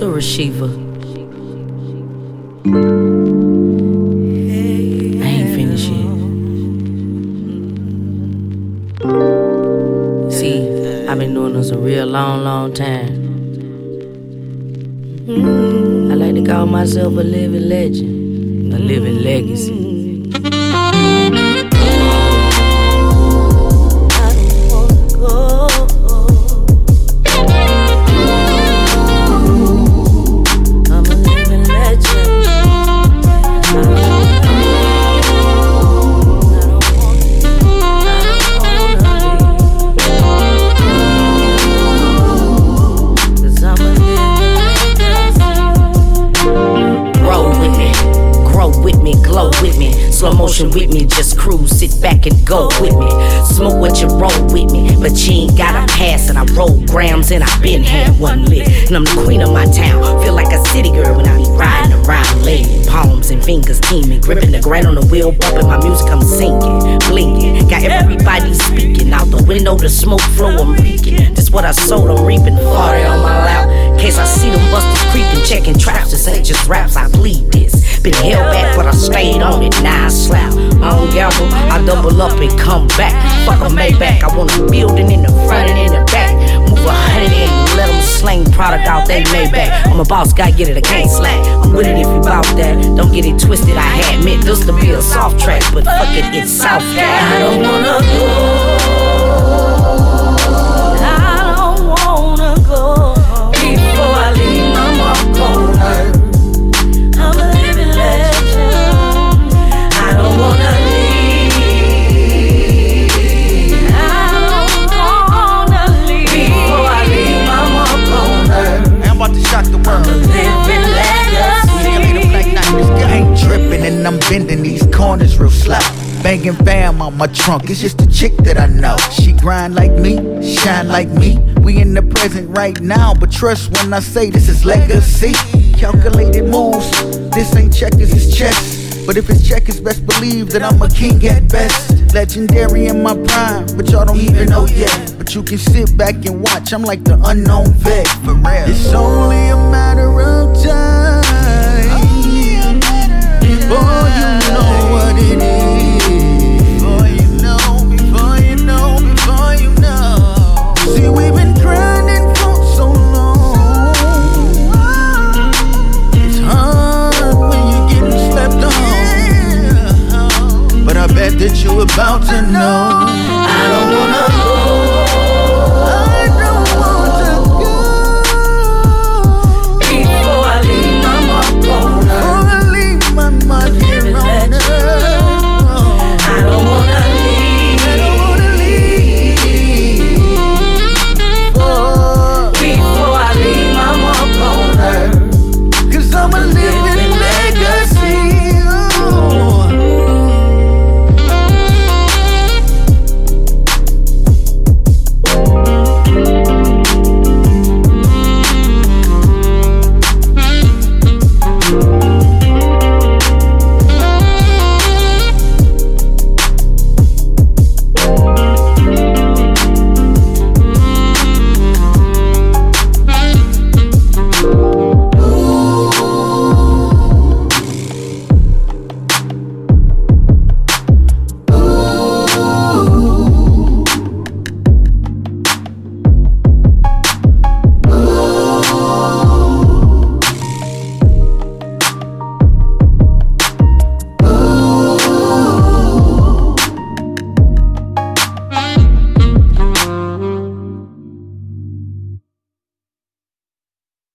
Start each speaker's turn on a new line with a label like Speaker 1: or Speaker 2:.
Speaker 1: Turasheiva. I ain't finished yet. See, I've been doing this a real long, long time. I like to call myself a living legend, a living legacy. Motion with me, just cruise, sit back and go with me. Smoke what you roll with me, but you ain't got a pass it. I roll grams and I been had one lit. And I'm the queen of my town. Feel like a city girl when I be riding around, laying palms and fingers teaming, gripping the ground on the wheel, bumping my music, I'm singing, blinking. Got everybody speaking out the window, the smoke flow, I'm reeking. This what I sowed, I'm reaping. 40 on my lap. Case I see them busters creeping, checking traps. This ain't just raps, I bleed this. Been held back, but I stayed on it. Now I slap. I don't gamble, I double up and come back. Fuck a Maybach, I want a building in the front and in the back. Move a hundred in, let them slang product out they Maybach. I'm a boss guy, get it, I can't slack. I'm with it if you bout that. Don't get it twisted, I had admit this to be a soft track, but fuck it, it's South I don't wanna go.
Speaker 2: These corners real slow. Banging fam on my trunk, it's just a chick that I know. She grind like me, shine like me. We in the present right now, but trust when I say this is legacy. Calculated moves, this ain't checkers, it's chess. But if it's checkers, best believe that I'm a king at best. Legendary in my prime, but y'all don't even know yet. But you can sit back and watch, I'm like the unknown vet. For real. It's only to know.